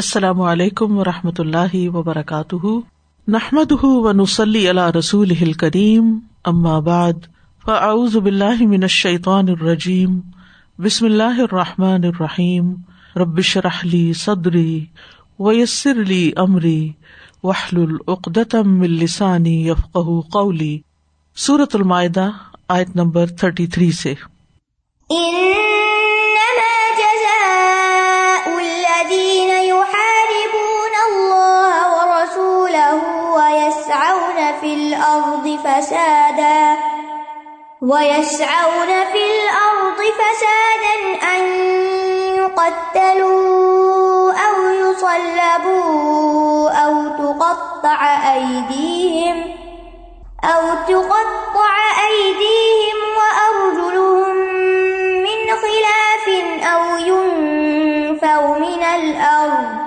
السلام علیکم و رحمۃ اللہ وبرکاتہ۔ نحمد و نسلی اللہ رسول کریم بعد، فاعوذ باللہ من الشیطان الرجیم، بسم اللہ الرحمٰن الرحیم۔ ربش رحلی صدری ویسر علی عمری وحل العقدم السانی یفق قولی۔ صورت المائدہ، آیت نمبر تھرٹی تھری سے۔ فسادا ويسعون في الأرض فسادا أن يقتلوا أو يصلبوا أو تقطع أيديهم أو تقطع أيديهم وأرجلهم من خلاف أو ينفوا من الأرض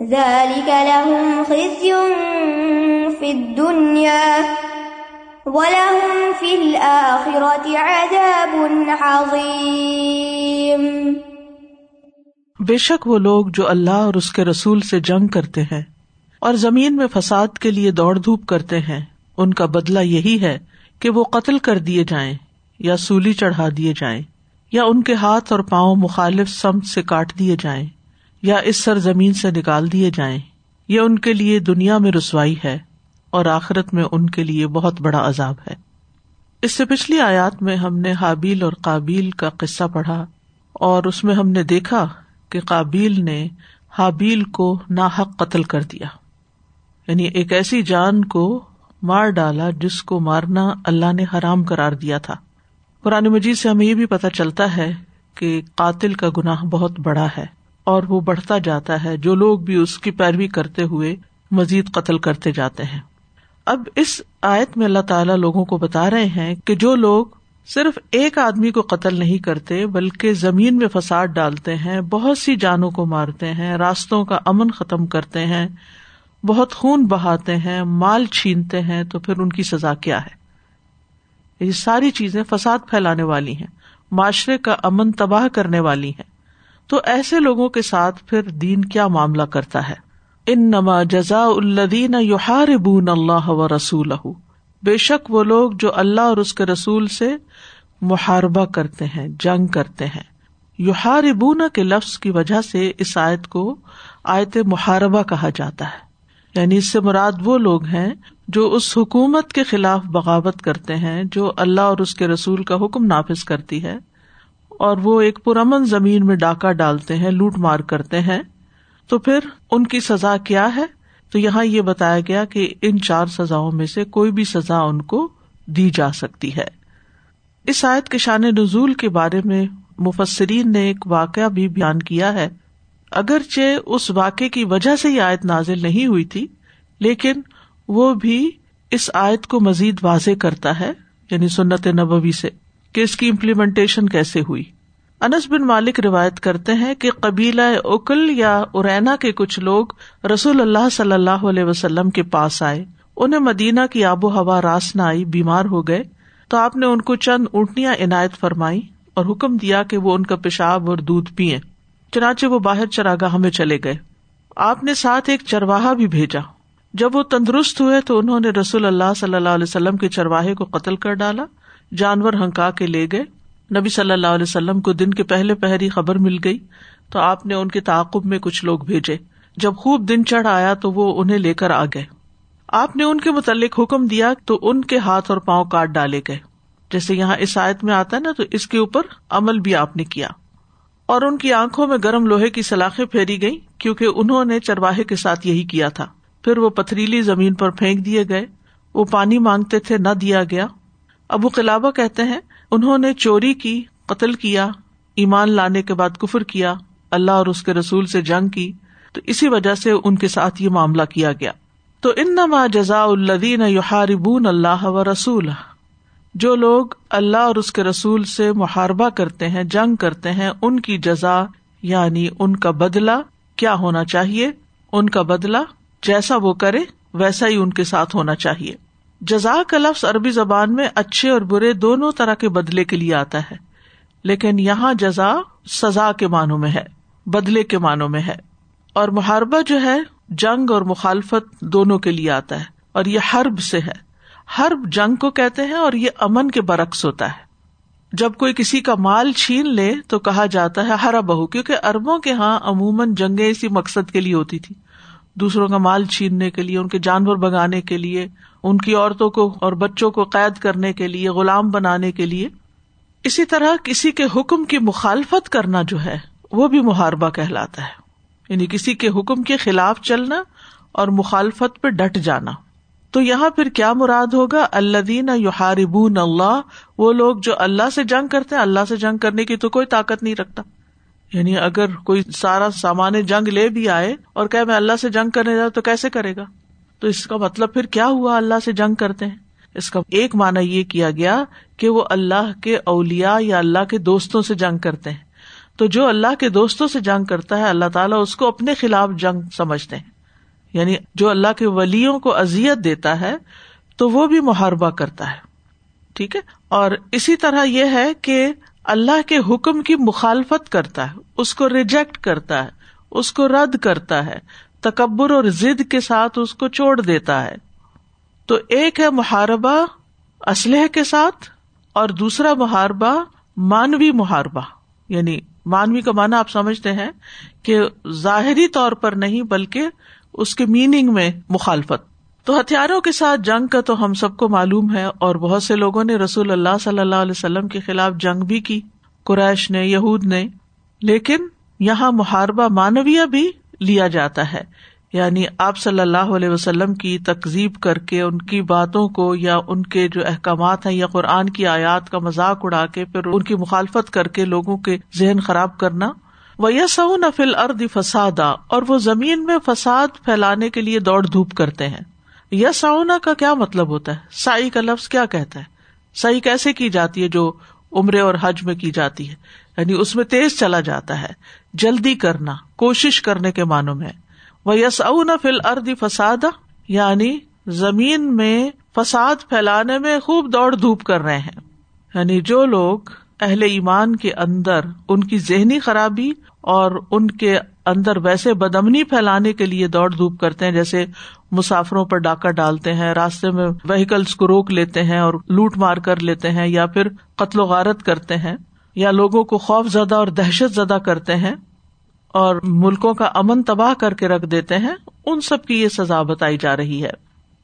ذلك لهم خزي في الدنيا بے شک وہ لوگ جو اللہ اور اس کے رسول سے جنگ کرتے ہیں اور زمین میں فساد کے لیے دوڑ دھوپ کرتے ہیں، ان کا بدلا یہی ہے کہ وہ قتل کر دیے جائیں یا سولی چڑھا دیے جائیں یا ان کے ہاتھ اور پاؤں مخالف سمت سے کاٹ دیے جائیں یا اس سر زمین سے نکال دیے جائیں، یہ ان کے لیے دنیا میں رسوائی ہے۔ اور آخرت میں ان کے لیے بہت بڑا عذاب ہے۔ اس سے پچھلی آیات میں ہم نے حابیل اور کابیل کا قصہ پڑھا اور اس میں ہم نے دیکھا کہ کابیل نے حابیل کو ناحق قتل کر دیا۔ یعنی ایک ایسی جان کو مار ڈالا جس کو مارنا اللہ نے حرام کرار دیا تھا۔ قرآن مجید سے ہمیں یہ بھی پتہ چلتا ہے کہ قاتل کا گناہ بہت بڑا ہے اور وہ بڑھتا جاتا ہے۔ جو لوگ بھی اس کی پیروی کرتے ہوئے مزید قتل کرتے جاتے ہیں۔ اب اس آیت میں اللہ تعالیٰ لوگوں کو بتا رہے ہیں کہ جو لوگ صرف ایک آدمی کو قتل نہیں کرتے، بلکہ زمین میں فساد ڈالتے ہیں، بہت سی جانوں کو مارتے ہیں، راستوں کا امن ختم کرتے ہیں، بہت خون بہاتے ہیں، مال چھینتے ہیں، تو پھر ان کی سزا کیا ہے؟ یہ ساری چیزیں فساد پھیلانے والی ہیں، معاشرے کا امن تباہ کرنے والی ہیں۔ تو ایسے لوگوں کے ساتھ پھر دین کیا معاملہ کرتا ہے؟ ان نما جزا الدین یوہار بون اللہ و رسول بے شک وہ لوگ جو اللہ اور اس کے رسول سے محاربہ کرتے ہیں، جنگ کرتے ہیں۔ یوہار بون کے لفظ کی وجہ سے اس آیت کو آیت محاربہ کہا جاتا ہے۔ یعنی اس سے مراد وہ لوگ ہیں جو اس حکومت کے خلاف بغاوت کرتے ہیں، جو اللہ اور اس کے رسول کا حکم نافذ کرتی ہے۔ اور وہ ایک پرامن زمین میں ڈاکہ ڈالتے ہیں، لوٹ مار کرتے ہیں۔ تو پھر ان کی سزا کیا ہے؟ تو یہاں یہ بتایا گیا کہ ان چار سزاؤں میں سے کوئی بھی سزا ان کو دی جا سکتی ہے۔ اس آیت کے شان نزول کے بارے میں مفسرین نے ایک واقعہ بھی بیان کیا ہے۔ اگرچہ اس واقعے کی وجہ سے یہ آیت نازل نہیں ہوئی تھی، لیکن وہ بھی اس آیت کو مزید واضح کرتا ہے یعنی سنت نبوی سے، کہ اس کی امپلیمنٹیشن کیسے ہوئی۔ انس بن مالک روایت کرتے ہیں کہ قبیلہ اکل یا ارینا کے کچھ لوگ رسول اللہ صلی اللہ علیہ وسلم کے پاس آئے۔ انہیں مدینہ کی آب و ہوا راس نہ آئی، بیمار ہو گئے۔ تو آپ نے ان کو چند اونٹیاں عنایت فرمائی اور حکم دیا کہ وہ ان کا پیشاب اور دودھ پیئے چنانچہ وہ باہر چراگاہ میں چلے گئے۔ آپ نے ساتھ ایک چرواہا بھی بھیجا۔ جب وہ تندرست ہوئے تو انہوں نے رسول اللہ صلی اللہ علیہ وسلم کے چرواہے کو قتل کر ڈالا۔ جانور ہنکا کے لے گئے۔ نبی صلی اللہ علیہ وسلم کو دن کے پہلے پہری خبر مل گئی تو آپ نے ان کے تعاقب میں کچھ لوگ بھیجے۔ جب خوب دن چڑھ آیا تو وہ انہیں لے کر آ گئے۔ آپ نے ان کے متعلق حکم دیا تو ان کے ہاتھ اور پاؤں کاٹ ڈالے گئے۔ جیسے یہاں عیسائیت میں آتا ہے نا تو اس کے اوپر عمل بھی آپ نے کیا۔ اور ان کی آنکھوں میں گرم لوہے کی سلاخیں پھیری گئی کیونکہ انہوں نے چرواہے کے ساتھ یہی کیا تھا۔ پھر وہ پتھریلی زمین پر پھینک دیے گئے۔ وہ پانی مانگتے تھے، نہ دیا گیا۔ ابو قلابہ کہتے ہیں، انہوں نے چوری کی، قتل کیا، ایمان لانے کے بعد کفر کیا، اللہ اور اس کے رسول سے جنگ کی، تو اسی وجہ سے ان کے ساتھ یہ معاملہ کیا گیا۔ تو ان نما جزا الدین یوہاربون اللہ و رسول جو لوگ اللہ اور اس کے رسول سے محاربہ کرتے ہیں، جنگ کرتے ہیں، ان کی جزا یعنی ان کا بدلا کیا ہونا چاہیے؟ ان کا بدلا جیسا وہ کرے، ویسا ہی ان کے ساتھ ہونا چاہیے۔ جزا کا لفظ عربی زبان میں اچھے اور برے دونوں طرح کے بدلے کے لیے آتا ہے، لیکن یہاں جزا سزا کے معنوں میں ہے، بدلے کے معنوں میں ہے۔ اور محاربہ جو ہے، جنگ اور مخالفت دونوں کے لیے آتا ہے، اور یہ حرب سے ہے۔ حرب جنگ کو کہتے ہیں اور یہ امن کے برعکس ہوتا ہے۔ جب کوئی کسی کا مال چھین لے تو کہا جاتا ہے ہرا بہو کیونکہ اربوں کے یہاں عموماً جنگیں اسی مقصد کے لیے ہوتی تھی دوسروں کا مال چھیننے کے لیے، ان کے جانور بگانے کے لیے، ان کی عورتوں کو اور بچوں کو قید کرنے کے لیے، غلام بنانے کے لیے۔ اسی طرح کسی کے حکم کی مخالفت کرنا جو ہے، وہ بھی محاربہ کہلاتا ہے۔ یعنی کسی کے حکم کے خلاف چلنا اور مخالفت پہ ڈٹ جانا۔ تو یہاں پھر کیا مراد ہوگا؟ اللہ دین یحاربون اللہ، وہ لوگ جو اللہ سے جنگ کرتے ہیں، اللہ سے جنگ کرنے کی تو کوئی طاقت نہیں رکھتا۔ یعنی اگر کوئی سارا سامان جنگ لے بھی آئے اور کہ میں اللہ سے جنگ کرنے جاؤں تو کیسے کرے گا؟ تو اس کا مطلب پھر کیا ہوا اللہ سے جنگ کرتے ہیں؟ اس کا ایک مانا یہ کیا گیا کہ وہ اللہ کے اولیا یا اللہ کے دوستوں سے جنگ کرتے ہیں۔ تو جو اللہ کے دوستوں سے جنگ کرتا ہے، اللہ تعالیٰ اس کو اپنے خلاف جنگ سمجھتے ہیں۔ یعنی جو اللہ کے ولیوں کو ازیت دیتا ہے، تو وہ بھی محربہ کرتا ہے۔ ٹھیک ہے؟ اور اسی طرح یہ ہے کہ اللہ کے حکم کی مخالفت کرتا ہے، اس کو ریجیکٹ کرتا ہے، اس کو رد کرتا ہے، تکبر اور ضد کے ساتھ اس کو چھوڑ دیتا ہے۔ تو ایک ہے محاربہ اسلحے کے ساتھ اور دوسرا محاربہ مانوی محاربہ۔ یعنی مانوی کا مانا آپ سمجھتے ہیں کہ ظاہری طور پر نہیں بلکہ اس کے میننگ میں مخالفت۔ تو ہتھیاروں کے ساتھ جنگ کا تو ہم سب کو معلوم ہے، اور بہت سے لوگوں نے رسول اللہ صلی اللہ علیہ وسلم کے خلاف جنگ بھی کی، قریش نے، یہود نے۔ لیکن یہاں محاربہ مانویہ بھی لیا جاتا ہے۔ یعنی آپ صلی اللہ علیہ وسلم کی تقزیب کر کے ان کی باتوں کو یا ان کے جو احکامات ہیں یا قرآن کی آیات کا مذاق اڑا کے پھر ان کی مخالفت کر کے لوگوں کے ذہن خراب کرنا۔ وہ یس فل ارد فسادا، اور وہ زمین میں فساد پھیلانے کے لیے دوڑ دھوپ کرتے ہیں۔ یس کا کیا مطلب ہوتا ہے؟ سائی کا لفظ کیا کہتا ہے؟ سائی کیسے کی جاتی ہے جو عمرے اور حج میں کی جاتی ہے؟ یعنی اس میں تیز چلا جاتا ہے، جلدی کرنا، کوشش کرنے کے معنوں میں۔ وہ یس فل ارد فساد یعنی زمین میں فساد پھیلانے میں خوب دوڑ دھوپ کر رہے ہیں۔ یعنی جو لوگ اہل ایمان کے اندر ان کی ذہنی خرابی اور ان کے اندر ویسے بدمنی پھیلانے کے لیے دوڑ دھوپ کرتے ہیں، جیسے مسافروں پر ڈاکہ ڈالتے ہیں، راستے میں وہیکلس کو روک لیتے ہیں اور لوٹ مار کر لیتے ہیں یا پھر قتل و غارت کرتے ہیں، یا لوگوں کو خوف زدہ اور دہشت زدہ کرتے ہیں اور ملکوں کا امن تباہ کر کے رکھ دیتے ہیں، ان سب کی یہ سزا بتائی جا رہی ہے۔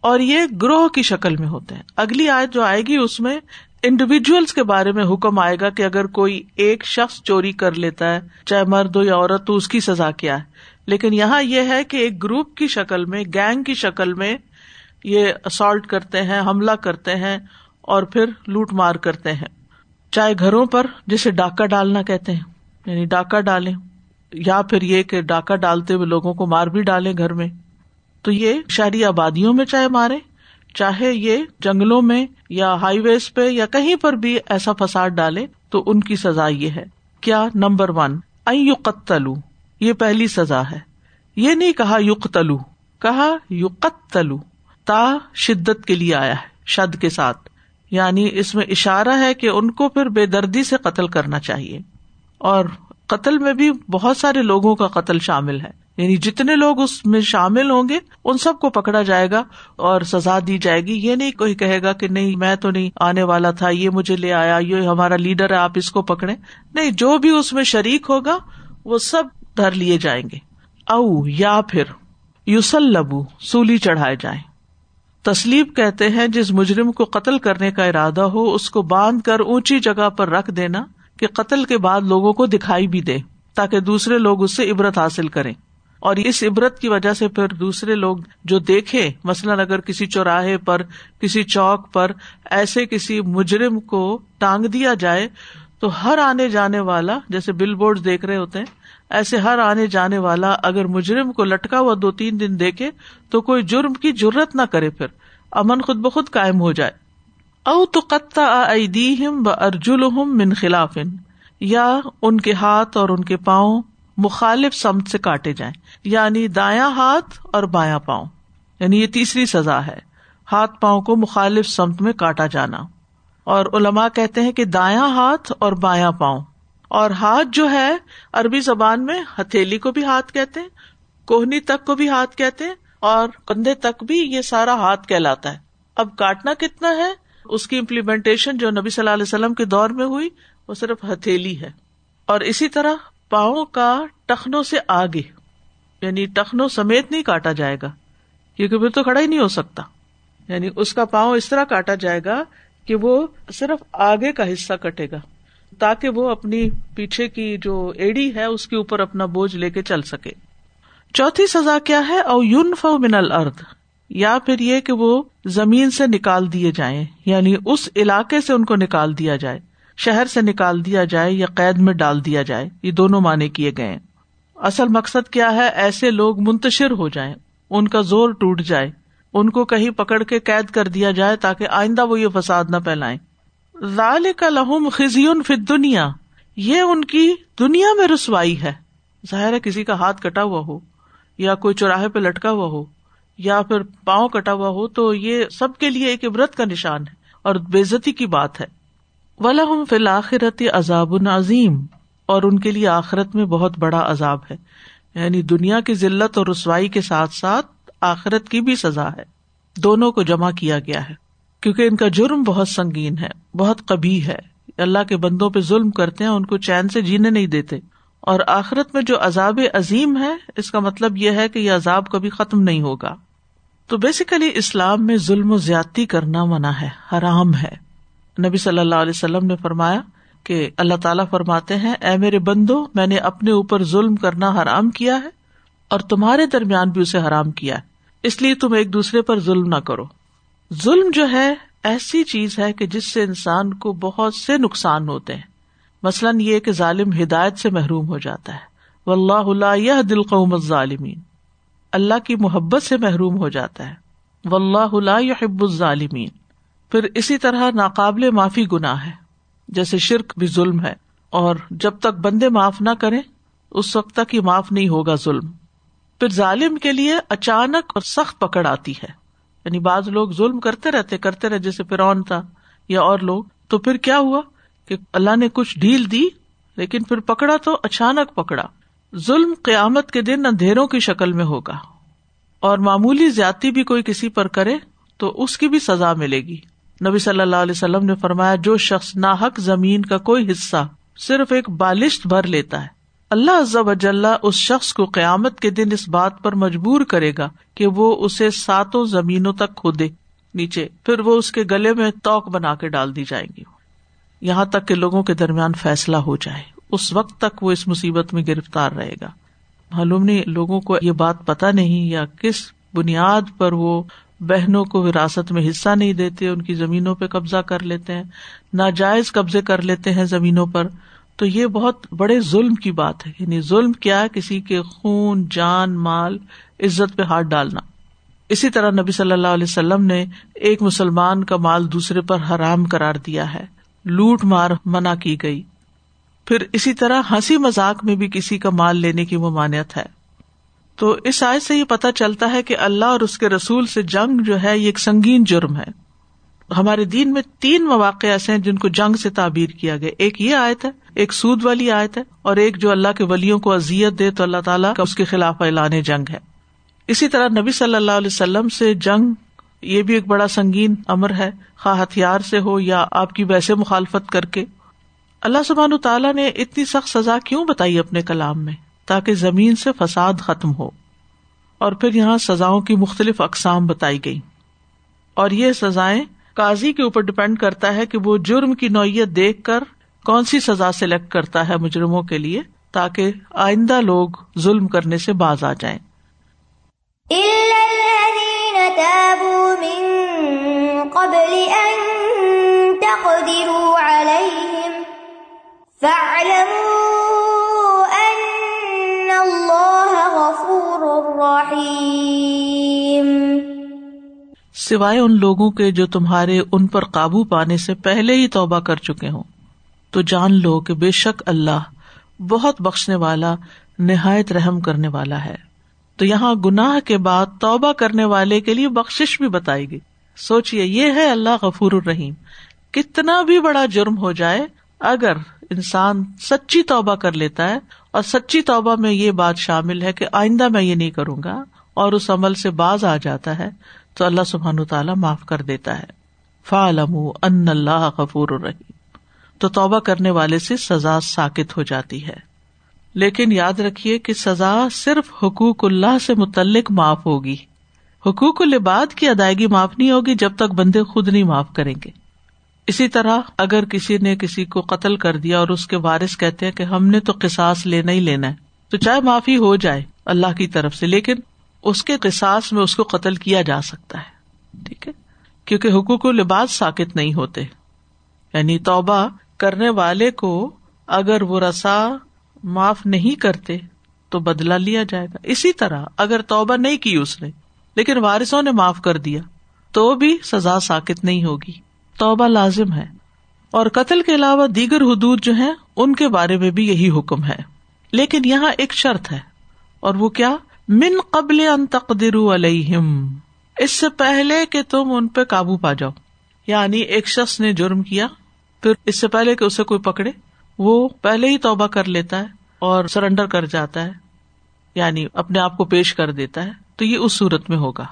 اور یہ گروہ کی شکل میں ہوتے ہیں۔ اگلی آیت جو آئے گی، اس میں انڈیویجلس کے بارے میں حکم آئے گا کہ اگر کوئی ایک شخص چوری کر لیتا ہے، چاہے مرد ہو یا عورت، تو اس کی سزا کیا ہے؟ لیکن یہاں یہ ہے کہ ایک گروپ کی شکل میں، گینگ کی شکل میں یہ اسالٹ کرتے ہیں، حملہ کرتے ہیں اور پھر لوٹ مار کرتے ہیں۔ چاہے گھروں پر جسے ڈاکہ ڈالنا کہتے ہیں یعنی ڈاکہ ڈالیں، یا پھر یہ کہ ڈاکہ ڈالتے ہوئے لوگوں کو مار بھی ڈالیں گھر میں۔ تو یہ شہری آبادیوں میں چاہے مارے، چاہے یہ جنگلوں میں یا ہائی ویز پہ یا کہیں پر بھی ایسا فساد ڈالے تو ان کی سزا یہ ہے۔ کیا نمبر ون قتلو یہ پہلی سزا ہے۔ یہ نہیں کہا یقتلو کہا یقتلو تا شدت کے لیے آیا ہے، شد کے ساتھ۔ یعنی اس میں اشارہ ہے کہ ان کو پھر بے دردی سے قتل کرنا چاہیے۔ اور قتل میں بھی بہت سارے لوگوں کا قتل شامل ہے۔ یعنی جتنے لوگ اس میں شامل ہوں گے، ان سب کو پکڑا جائے گا اور سزا دی جائے گی۔ یہ نہیں کوئی کہے گا کہ نہیں، میں تو نہیں آنے والا تھا، یہ مجھے لے آیا، یہ ہمارا لیڈر ہے، آپ اس کو پکڑے نہیں، جو بھی اس میں شریک ہوگا، وہ سب دھر لیے جائیں گے۔ او، یا پھر یوسل لبو سولی چڑھائے جائیں۔ تسلیب کہتے ہیں، جس مجرم کو قتل کرنے کا ارادہ ہو، اس کو باندھ کر اونچی جگہ پر رکھ دینا کہ قتل کے بعد لوگوں کو دکھائی بھی دے، تاکہ دوسرے لوگ اس سے عبرت حاصل کریں۔ اور اس عبرت کی وجہ سے پھر دوسرے لوگ جو دیکھے، مثلاً اگر کسی چوراہے پر، کسی چوک پر ایسے کسی مجرم کو ٹانگ دیا جائے، تو ہر آنے جانے والا، جیسے بل بورڈ دیکھ رہے ہوتے ہیں، ایسے ہر آنے جانے والا اگر مجرم کو لٹکا ہوا دو تین دن دیکھے، تو کوئی جرم کی ضرورت نہ کرے پھر، امن خود بخود کائم ہو جائے۔ او تو قطع ب ارجل من خلاف، یا ان کے ہاتھ اور ان کے پاؤں مخالف سمت سے کاٹے جائیں۔ یعنی دایا ہاتھ اور بایاں پاؤں۔ یعنی یہ تیسری سزا ہے۔ ہاتھ پاؤں کو مخالف سمت میں کاٹا جانا۔ اور علما کہتے ہیں کہ دایا ہاتھ اور بایاں پاؤں۔ اور ہاتھ جو ہے، عربی زبان میں ہتھیلی کو بھی ہاتھ کہتے ہیں، کوہنی تک کو بھی ہاتھ کہتے ہیں، اور کندھے تک بھی یہ سارا ہاتھ کہلاتا ہے۔ اب کاٹنا کتنا ہے؟ اس کی امپلیمنٹیشن جو نبی صلی اللہ علیہ وسلم کے دور میں ہوئی، وہ صرف ہتھیلی ہے۔ اور اسی طرح پاؤں کا ٹخنوں سے آگے یعنی ٹخنوں سمیت نہیں کاٹا جائے گا، کیونکہ پھر تو کھڑا ہی نہیں ہو سکتا۔ یعنی اس کا پاؤں اس طرح کاٹا جائے گا کہ وہ صرف آگے کا حصہ کٹے گا، تاکہ وہ اپنی پیچھے کی جو ایڈی ہے، اس کے اوپر اپنا بوجھ لے کے چل سکے۔ چوتھی سزا کیا ہے؟ او یون فو من الرد یا پھر یہ کہ وہ زمین سے نکال دیے جائیں یعنی اس علاقے سے ان کو نکال دیا جائے۔ شہر سے نکال دیا جائے یا قید میں ڈال دیا جائے، یہ دونوں معنی کیے گئے اصل مقصد کیا ہے؟ ایسے لوگ منتشر ہو جائیں، ان کا زور ٹوٹ جائے، ان کو کہیں پکڑ کے قید کر دیا جائے تاکہ آئندہ وہ یہ فساد نہ پھیلائیں۔ رال کا لہم خزیون فت دنیا یہ ان کی دنیا میں رسوائی ہے۔ ظاہر ہے کسی کا ہاتھ کٹا ہوا ہو، یا کوئی چوراہے پہ لٹکا ہوا ہو، یا پھر پاؤں کٹا ہوا ہو، تو یہ سب کے لیے ایک عبرت کا نشان ہے اور بےزتی کی بات ہے۔ ولہم فی الآخرت عذاب عظیم اور ان کے لیے آخرت میں بہت بڑا عذاب ہے۔ یعنی دنیا کی ذلت اور رسوائی کے ساتھ ساتھ آخرت کی بھی سزا ہے۔ دونوں کو جمع کیا گیا ہے۔ کیونکہ ان کا جرم بہت سنگین ہے، بہت کبھی ہے۔ اللہ کے بندوں پہ ظلم کرتے ہیں، ان کو چین سے جینے نہیں دیتے۔ اور آخرت میں جو عذاب عظیم ہے، اس کا مطلب یہ ہے کہ یہ عذاب کبھی ختم نہیں ہوگا۔ تو بیسیکلی اسلام میں ظلم و زیادتی کرنا منع ہے، حرام ہے۔ نبی صلی اللہ علیہ وسلم نے فرمایا کہ اللہ تعالیٰ فرماتے ہیں، اے میرے بندو، میں نے اپنے اوپر ظلم کرنا حرام کیا ہے اور تمہارے درمیان بھی اسے حرام کیا ہے۔ اس لیے تم ایک دوسرے پر ظلم نہ کرو۔ ظلم جو ہے، ایسی چیز ہے کہ جس سے انسان کو بہت سے نقصان ہوتے ہیں۔ مثلاً یہ کہ ظالم ہدایت سے محروم ہو جاتا ہے۔ و اللہ اللہ دل قوم ظالمین اللہ کی محبت سے محروم ہو جاتا ہے۔ و اللہ يحب الظالمین۔ پھر اسی طرح ناقابل معافی گناہ ہے، جیسے شرک بھی ظلم ہے، اور جب تک بندے معاف نہ کرے اس وقت تک ہی معاف نہیں ہوگا ظلم۔ پھر ظالم کے لیے اچانک اور سخت پکڑ آتی ہے۔ یعنی بعض لوگ ظلم کرتے رہتے کرتے رہتے، جیسے فرعون تھا یا اور لوگ۔ تو پھر کیا ہوا کہ اللہ نے کچھ ڈھیل دی، لیکن پھر پکڑا تو اچانک پکڑا۔ ظلم قیامت کے دن اندھیروں کی شکل میں ہوگا۔ اور معمولی زیادتی بھی کوئی کسی پر کرے، تو اس کی بھی سزا ملے گی۔ نبی صلی اللہ علیہ وسلم نے فرمایا، جو شخص ناحق زمین کا کوئی حصہ صرف ایک بالشت بھر لیتا ہے، اللہ عزب اجلّہ اس شخص کو قیامت کے دن اس بات پر مجبور کرے گا کہ وہ اسے ساتوں زمینوں تک کھودے۔ نیچے، پھر وہ اس کے گلے میں توک بنا کے ڈال دی جائیں گی۔ یہاں تک کہ لوگوں کے درمیان فیصلہ ہو جائے۔ اس وقت تک وہ اس مصیبت میں گرفتار رہے گا۔ معلوم نہیں لوگوں کو یہ بات پتا نہیں یا کس بنیاد پر وہ بہنوں کو وراثت میں حصہ نہیں دیتے، ان کی زمینوں پہ قبضہ کر لیتے ہیں، ناجائز قبضے کر لیتے ہیں زمینوں پر۔ تو یہ بہت بڑے ظلم کی بات ہے۔ یعنی ظلم کیا کسی کے خون، جان، مال، عزت پہ ہاتھ ڈالنا۔ اسی طرح نبی صلی اللہ علیہ وسلم نے ایک مسلمان کا مال دوسرے پر حرام کرار دیا ہے۔ لوٹ مار منع کی گئی۔ پھر اسی طرح ہنسی مذاق میں بھی کسی کا مال لینے کی ممانعت ہے۔ تو اس آئے سے یہ پتا چلتا ہے کہ اللہ اور اس کے رسول سے جنگ جو ہے، یہ ایک سنگین جرم ہے۔ ہمارے دین میں تین مواقع ایسے ہیں جن کو جنگ سے تعبیر کیا گیا۔ ایک یہ آیت ہے، ایک سود والی آیت ہے، اور ایک جو اللہ کے ولیوں کو ازیت دے تو اللہ تعالیٰ کا اس کے خلاف اعلان جنگ ہے۔ اسی طرح نبی صلی اللہ علیہ وسلم سے جنگ، یہ بھی ایک بڑا سنگین امر ہے۔ خواہ ہتھیار سے ہو یا آپ کی ویسے مخالفت کر کے۔ اللہ سبحان تعالیٰ نے اتنی سخت سزا کیوں بتائی اپنے کلام میں؟ تاکہ زمین سے فساد ختم ہو۔ اور پھر یہاں سزاؤں کی مختلف اقسام بتائی گئی اور یہ سزائیں قاضی کے اوپر ڈپینڈ کرتا ہے کہ وہ جرم کی نوعیت دیکھ کر کون سی سزا سلیکٹ کرتا ہے مجرموں کے لیے تاکہ آئندہ لوگ ظلم کرنے سے باز آ جائیں۔ سوائے ان لوگوں کے جو تمہارے ان پر قابو پانے سے پہلے ہی توبہ کر چکے ہوں۔ تو جان لو کہ بے شک اللہ بہت بخشنے والا، نہایت رحم کرنے والا ہے۔ تو یہاں گناہ کے بعد توبہ کرنے والے کے لیے بخش بھی بتائی گئی۔ سوچیے یہ ہے اللہ غفور الرحیم۔ کتنا بھی بڑا جرم ہو جائے، اگر انسان سچی توبہ کر لیتا ہے، اور سچی توبہ میں یہ بات شامل ہے کہ آئندہ میں یہ نہیں کروں گا، اور اس عمل سے باز آ جاتا ہے تو اللہ سبحان تعالیٰ معاف کر دیتا ہے۔ فا علم ان اللہ غفور الرحیم تو توبہ کرنے والے سے سزا ساکت ہو جاتی ہے۔ لیکن یاد رکھیے کہ سزا صرف حقوق اللہ سے متعلق معاف ہوگی۔ حقوق العباد کی ادائیگی معاف نہیں ہوگی جب تک بندے خود نہیں معاف کریں گے۔ اسی طرح اگر کسی نے کسی کو قتل کر دیا اور اس کے وارث کہتے ہیں کہ ہم نے تو قساس لینا ہی لینا ہے، تو چاہے معافی ہو جائے اللہ کی طرف سے، لیکن اس کے قساس میں اس کو قتل کیا جا سکتا ہے۔ ٹھیک ہے؟ کیونکہ حقوق و لباس ساکت نہیں ہوتے۔ یعنی توبہ کرنے والے کو اگر وہ رسا معاف نہیں کرتے تو بدلا لیا جائے گا۔ اسی طرح اگر توبہ نہیں کی اس نے، لیکن وارثوں نے معاف کر دیا، تو بھی سزا ساکت نہیں ہوگی۔ توبہ لازم ہے۔ اور قتل کے علاوہ دیگر حدود جو ہیں، ان کے بارے میں بھی یہی حکم ہے۔ لیکن یہاں ایک شرط ہے۔ اور وہ کیا؟ من قبل ان تقدر علیہم، اس سے پہلے کہ تم ان پہ قابو پا جاؤ۔ یعنی ایک شخص نے جرم کیا، پھر اس سے پہلے کہ اسے کوئی پکڑے، وہ پہلے ہی توبہ کر لیتا ہے اور سرینڈر کر جاتا ہے یعنی اپنے آپ کو پیش کر دیتا ہے۔ تو یہ اس صورت میں ہوگا۔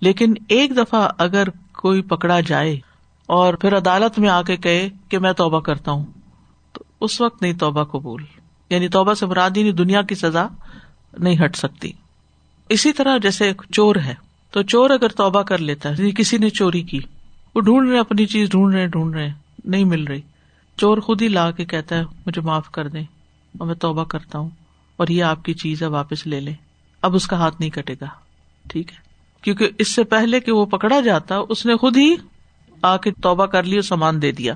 لیکن ایک دفعہ اگر کوئی پکڑا جائے اور پھر عدالت میں آ کے کہے کہ میں توبہ کرتا ہوں، تو اس وقت نہیں توبہ قبول۔ یعنی توبہ سے مرادی نہیں، دنیا کی سزا نہیں ہٹ سکتی۔ اسی طرح جیسے چور ہے، تو چور اگر توبہ کر لیتا ہے، کسی نے چوری کی، وہ ڈھونڈ رہے، اپنی چیز ڈھونڈ رہے ڈھونڈ رہے، نہیں مل رہی۔ چور خود ہی لا کے کہتا ہے، مجھے معاف کر دیں، اور میں توبہ کرتا ہوں، اور یہ آپ کی چیز ہے، واپس لے لیں۔ اب اس کا ہاتھ نہیں کٹے گا۔ ٹھیک ہے۔ کیونکہ اس سے پہلے کہ وہ پکڑا جاتا، اس نے خود ہی آ کے توبہ کر لی اور سامان دے دیا۔